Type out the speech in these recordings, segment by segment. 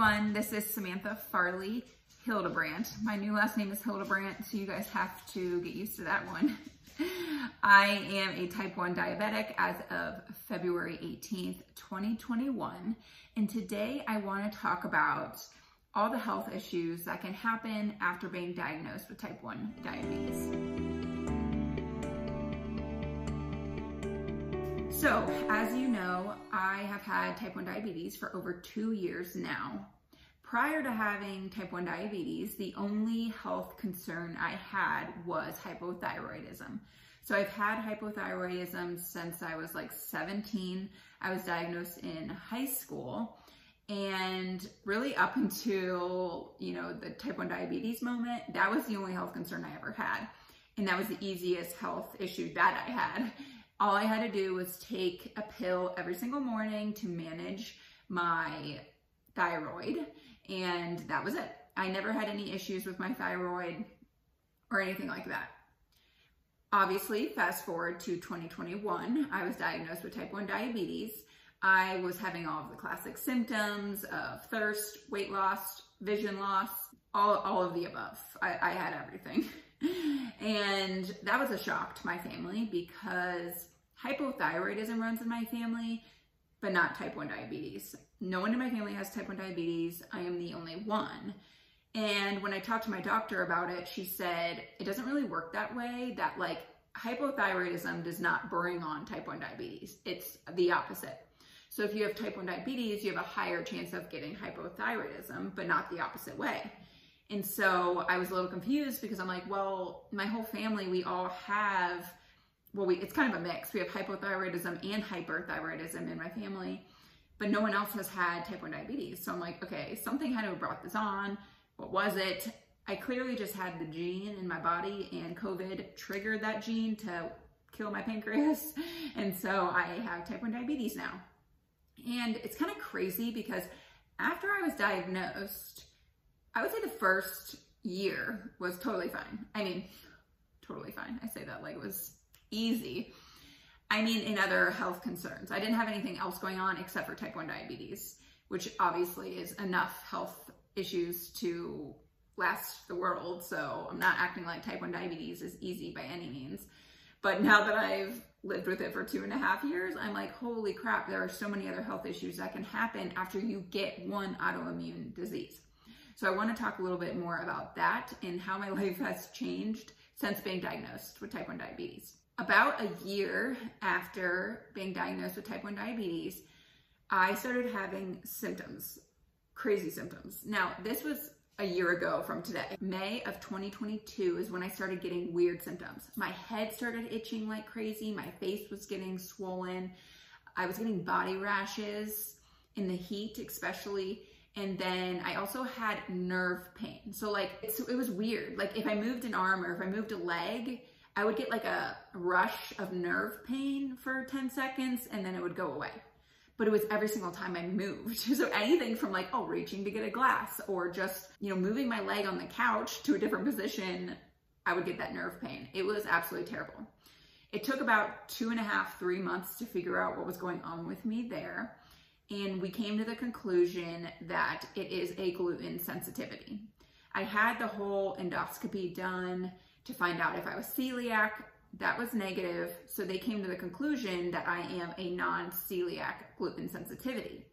everyone, this is Samantha Farley Hildebrandt. My new last name is Hildebrandt, so you guys have to get used to that one. I am a type 1 diabetic as of February 18th, 2021. And today I want to talk about all the health issues that can happen after being diagnosed with type 1 diabetes. So, as you know, I have had type 1 diabetes for over two years now. Prior to having type 1 diabetes, the only health concern I had was hypothyroidism. So I've had hypothyroidism since I was like 17. I was diagnosed in high school and really up until, you know, the type 1 diabetes moment, that was the only health concern I ever had. And that was the easiest health issue that I had. All I had to do was take a pill every single morning to manage my thyroid and that was it. I never had any issues with my thyroid or anything like that. Obviously, fast forward to 2021, I was diagnosed with type 1 diabetes. I was having all of the classic symptoms of thirst, weight loss, vision loss, all, all of the above. I, I had everything. and that was a shock to my family because hypothyroidism runs in my family but not type 1 diabetes. No one in my family has type 1 diabetes. I am the only one. And when I talked to my doctor about it, she said it doesn't really work that way, that like hypothyroidism does not bring on type 1 diabetes. It's the opposite. So if you have type 1 diabetes, you have a higher chance of getting hypothyroidism, but not the opposite way. And so I was a little confused because I'm like, well, my whole family, we all have well, we, it's kind of a mix. We have hypothyroidism and hyperthyroidism in my family, but no one else has had type 1 diabetes. So I'm like, okay, something had to have brought this on. What was it? I clearly just had the gene in my body and COVID triggered that gene to kill my pancreas. And so I have type 1 diabetes now. And it's kind of crazy because after I was diagnosed, I would say the first year was totally fine. I mean, totally fine. I say that like it was easy. I mean, in other health concerns. I didn't have anything else going on except for type 1 diabetes, which obviously is enough health issues to last the world. So I'm not acting like type 1 diabetes is easy by any means. But now that I've lived with it for two and a half years, I'm like, holy crap, there are so many other health issues that can happen after you get one autoimmune disease. So I want to talk a little bit more about that and how my life has changed since being diagnosed with type 1 diabetes about a year after being diagnosed with type 1 diabetes, I started having symptoms, crazy symptoms. Now, this was a year ago from today. May of 2022 is when I started getting weird symptoms. My head started itching like crazy. My face was getting swollen. I was getting body rashes in the heat, especially. And then I also had nerve pain. So like, it was weird. Like if I moved an arm or if I moved a leg, I would get like a rush of nerve pain for 10 seconds and then it would go away. But it was every single time I moved. So anything from like, oh, reaching to get a glass or just, you know, moving my leg on the couch to a different position, I would get that nerve pain. It was absolutely terrible. It took about two and a half, three months to figure out what was going on with me there. And we came to the conclusion that it is a gluten sensitivity. I had the whole endoscopy done to find out if I was celiac. That was negative, so they came to the conclusion that I am a non-celiac gluten sensitivity.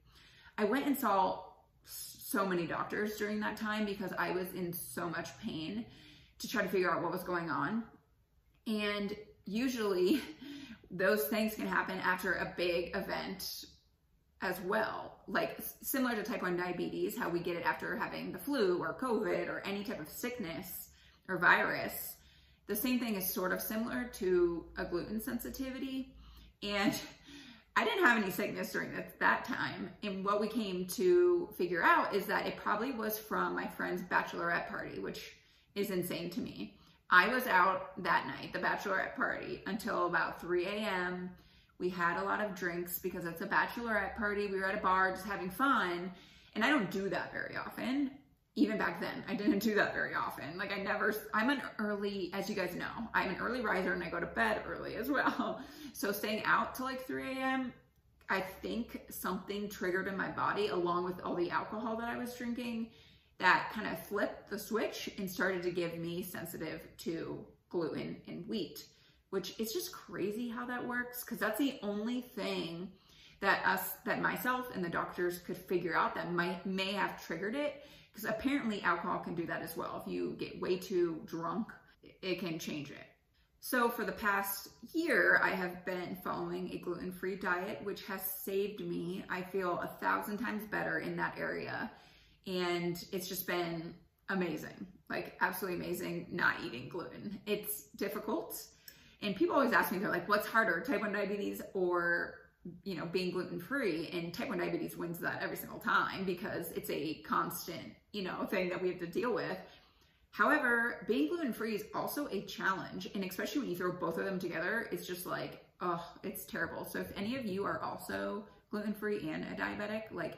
I went and saw so many doctors during that time because I was in so much pain to try to figure out what was going on. And usually those things can happen after a big event as well. Like similar to type 1 diabetes, how we get it after having the flu or COVID or any type of sickness or virus the same thing is sort of similar to a gluten sensitivity. And I didn't have any sickness during that, that time. And what we came to figure out is that it probably was from my friend's bachelorette party, which is insane to me. I was out that night, the bachelorette party, until about 3 a.m. We had a lot of drinks because it's a bachelorette party. We were at a bar just having fun. And I don't do that very often even back then, I didn't do that very often. Like I never, I'm an early, as you guys know, I'm an early riser and I go to bed early as well. So staying out till like 3 a.m., I think something triggered in my body along with all the alcohol that I was drinking that kind of flipped the switch and started to give me sensitive to gluten and wheat, which is just crazy how that works because that's the only thing that us, that myself and the doctors could figure out that might, may have triggered it because apparently alcohol can do that as well. If you get way too drunk, it can change it. So for the past year, I have been following a gluten-free diet, which has saved me. I feel a thousand times better in that area. And it's just been amazing, like absolutely amazing not eating gluten. It's difficult. And people always ask me, they're like, what's harder, type 1 diabetes or you know, being gluten free and type 1 diabetes wins that every single time because it's a constant, you know, thing that we have to deal with. However, being gluten free is also a challenge. And especially when you throw both of them together, it's just like, oh, it's terrible. So if any of you are also gluten free and a diabetic, like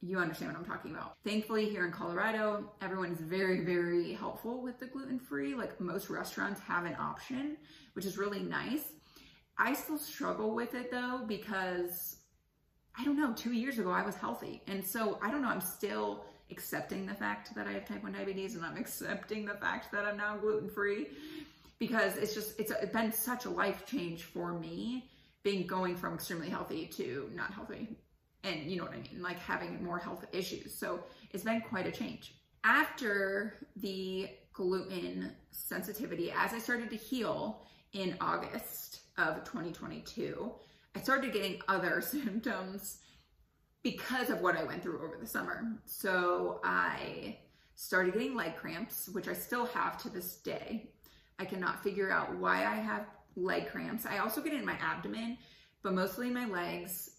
you understand what I'm talking about. Thankfully, here in Colorado, everyone is very, very helpful with the gluten free. Like most restaurants have an option, which is really nice. I still struggle with it though, because I don't know, two years ago I was healthy. And so I don't know, I'm still accepting the fact that I have type 1 diabetes and I'm accepting the fact that I'm now gluten free because it's just, it's, it's been such a life change for me being going from extremely healthy to not healthy. And you know what I mean? Like having more health issues. So it's been quite a change. After the gluten sensitivity, as I started to heal in August, of 2022, I started getting other symptoms because of what I went through over the summer. So I started getting leg cramps, which I still have to this day. I cannot figure out why I have leg cramps. I also get it in my abdomen, but mostly my legs.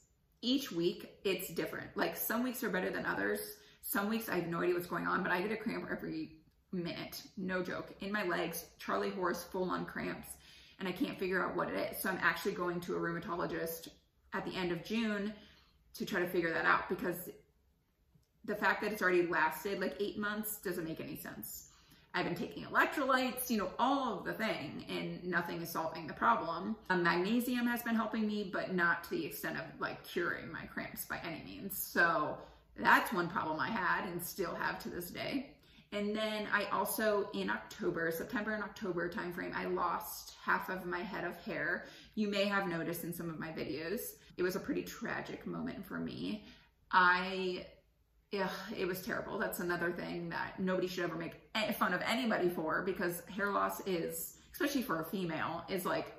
Each week it's different. Like some weeks are better than others. Some weeks I have no idea what's going on, but I get a cramp every minute. No joke. In my legs, Charlie horse full on cramps and I can't figure out what it is. So I'm actually going to a rheumatologist at the end of June to try to figure that out because the fact that it's already lasted like eight months doesn't make any sense. I've been taking electrolytes, you know, all of the thing, and nothing is solving the problem. Um, magnesium has been helping me, but not to the extent of like curing my cramps by any means. So that's one problem I had and still have to this day. And then I also, in October, September and October timeframe, I lost half of my head of hair. You may have noticed in some of my videos. It was a pretty tragic moment for me. I, yeah, it was terrible. That's another thing that nobody should ever make fun of anybody for because hair loss is, especially for a female, is like,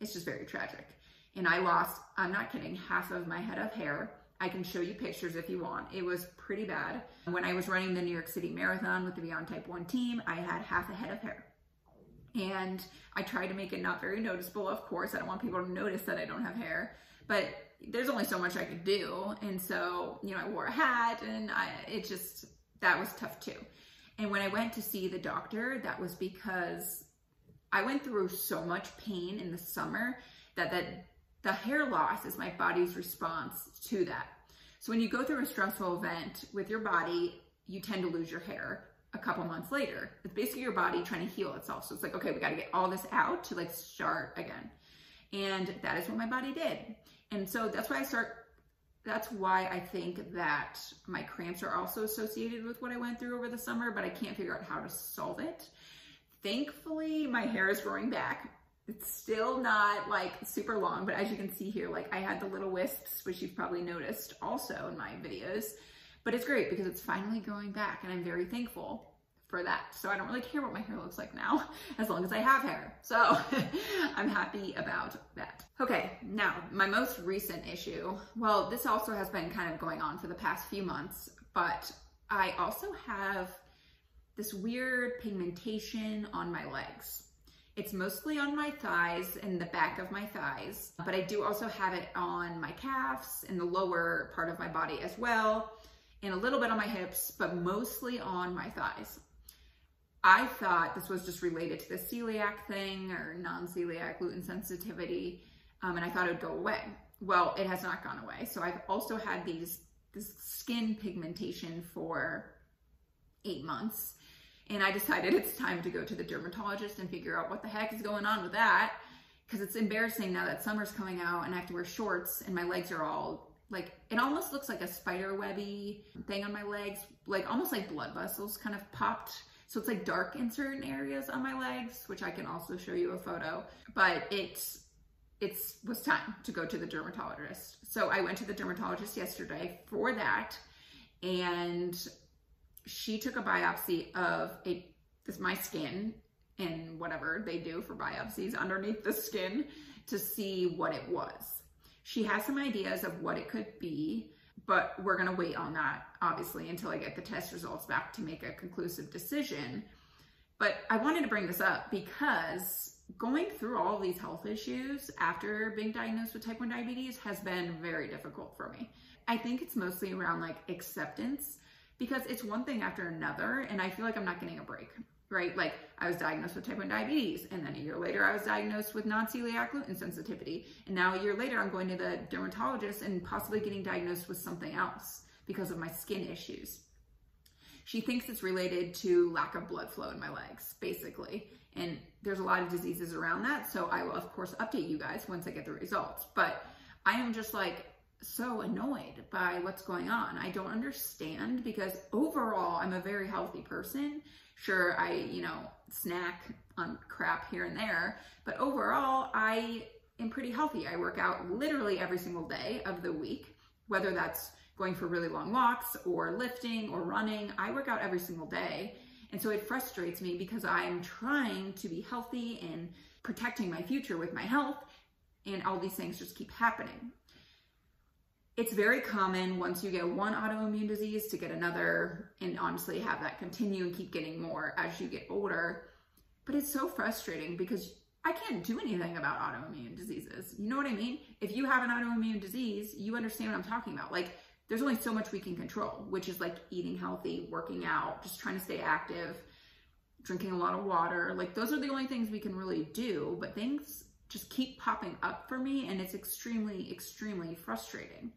it's just very tragic. And I lost, I'm not kidding, half of my head of hair I can show you pictures if you want. It was pretty bad. When I was running the New York City Marathon with the Beyond Type 1 team, I had half a head of hair. And I tried to make it not very noticeable, of course. I don't want people to notice that I don't have hair. But there's only so much I could do. And so, you know, I wore a hat and I, it just, that was tough too. And when I went to see the doctor, that was because I went through so much pain in the summer that that the hair loss is my body's response to that. So when you go through a stressful event with your body, you tend to lose your hair a couple months later. It's basically your body trying to heal itself. So it's like, okay, we got to get all this out to like start again. And that is what my body did. And so that's why I start, that's why I think that my cramps are also associated with what I went through over the summer, but I can't figure out how to solve it. Thankfully, my hair is growing back. It's still not like super long, but as you can see here, like I had the little wisps, which you've probably noticed also in my videos, but it's great because it's finally growing back and I'm very thankful for that. So I don't really care what my hair looks like now, as long as I have hair. So I'm happy about that. Okay, now my most recent issue, well, this also has been kind of going on for the past few months, but I also have this weird pigmentation on my legs. It's mostly on my thighs and the back of my thighs, but I do also have it on my calves and the lower part of my body as well, and a little bit on my hips, but mostly on my thighs. I thought this was just related to the celiac thing or non-celiac gluten sensitivity, um, and I thought it would go away. Well, it has not gone away. So I've also had these this skin pigmentation for eight months and I decided it's time to go to the dermatologist and figure out what the heck is going on with that. because it's embarrassing now that summer's coming out and I have to wear shorts and my legs are all like it almost looks like a spider webby thing on my legs, like almost like blood vessels kind of popped. So it's like dark in certain areas on my legs, which I can also show you a photo. But it's it's was time to go to the dermatologist. So I went to the dermatologist yesterday for that, and she took a biopsy of a this my skin and whatever they do for biopsies underneath the skin to see what it was. She has some ideas of what it could be, but we're going to wait on that, obviously, until I get the test results back to make a conclusive decision. But I wanted to bring this up because going through all these health issues after being diagnosed with type 1 diabetes has been very difficult for me. I think it's mostly around like acceptance because it's one thing after another, and I feel like I'm not getting a break right? Like I was diagnosed with type 1 diabetes, and then a year later I was diagnosed with non-celiac gluten sensitivity, and now a year later I'm going to the dermatologist and possibly getting diagnosed with something else because of my skin issues. She thinks it's related to lack of blood flow in my legs, basically. And there's a lot of diseases around that, so I will of course update you guys once I get the results. But I am just like so annoyed by what's going on. I don't understand because overall I'm a very healthy person Sure, I, you know, snack on crap here and there, but overall, I am pretty healthy. I work out literally every single day of the week, whether that's going for really long walks or lifting or running. I work out every single day. And so it frustrates me because I'm trying to be healthy and protecting my future with my health, and all these things just keep happening. It's very common once you get one autoimmune disease to get another and honestly have that continue and keep getting more as you get older. But it's so frustrating because I can't do anything about autoimmune diseases. You know what I mean? If you have an autoimmune disease, you understand what I'm talking about. Like, there's only so much we can control, which is like eating healthy, working out, just trying to stay active, drinking a lot of water. Like, those are the only things we can really do. But things just keep popping up for me, and it's extremely, extremely frustrating.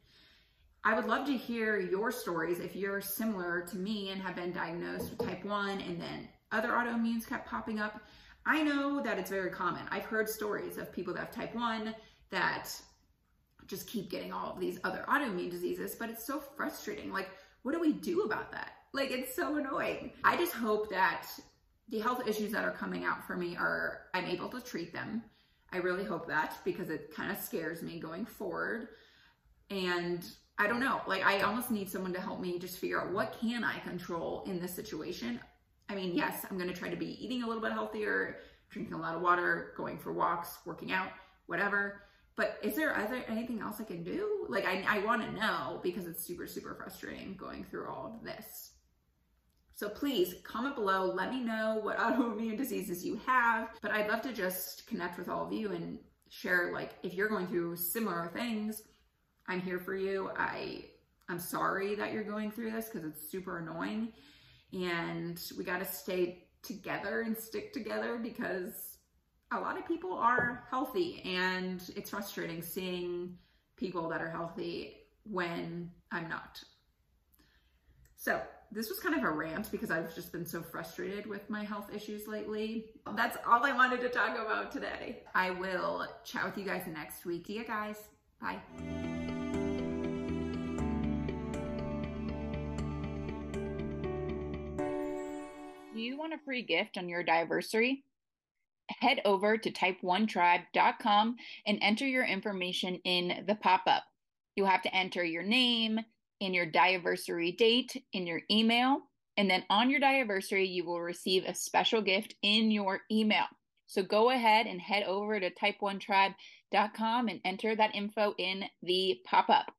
I would love to hear your stories if you're similar to me and have been diagnosed with type 1 and then other autoimmunes kept popping up. I know that it's very common. I've heard stories of people that have type 1 that just keep getting all of these other autoimmune diseases, but it's so frustrating. Like, what do we do about that? Like, it's so annoying. I just hope that the health issues that are coming out for me are, I'm able to treat them. I really hope that because it kind of scares me going forward. And I don't know. Like I almost need someone to help me just figure out what can I control in this situation. I mean, yes, I'm going to try to be eating a little bit healthier, drinking a lot of water, going for walks, working out, whatever. But is there other anything else I can do? Like I, I want to know because it's super, super frustrating going through all of this. So please comment below. Let me know what autoimmune diseases you have. But I'd love to just connect with all of you and share like if you're going through similar things I'm here for you. I I'm sorry that you're going through this because it's super annoying. And we got to stay together and stick together because a lot of people are healthy and it's frustrating seeing people that are healthy when I'm not. So this was kind of a rant because I've just been so frustrated with my health issues lately. That's all I wanted to talk about today. I will chat with you guys next week. See you guys. Bye. Want a free gift on your Diaversary? Head over to type1tribe.com and enter your information in the pop up. You'll have to enter your name and your Diaversary date in your email. And then on your Diaversary, you will receive a special gift in your email. So go ahead and head over to type1tribe.com and enter that info in the pop up.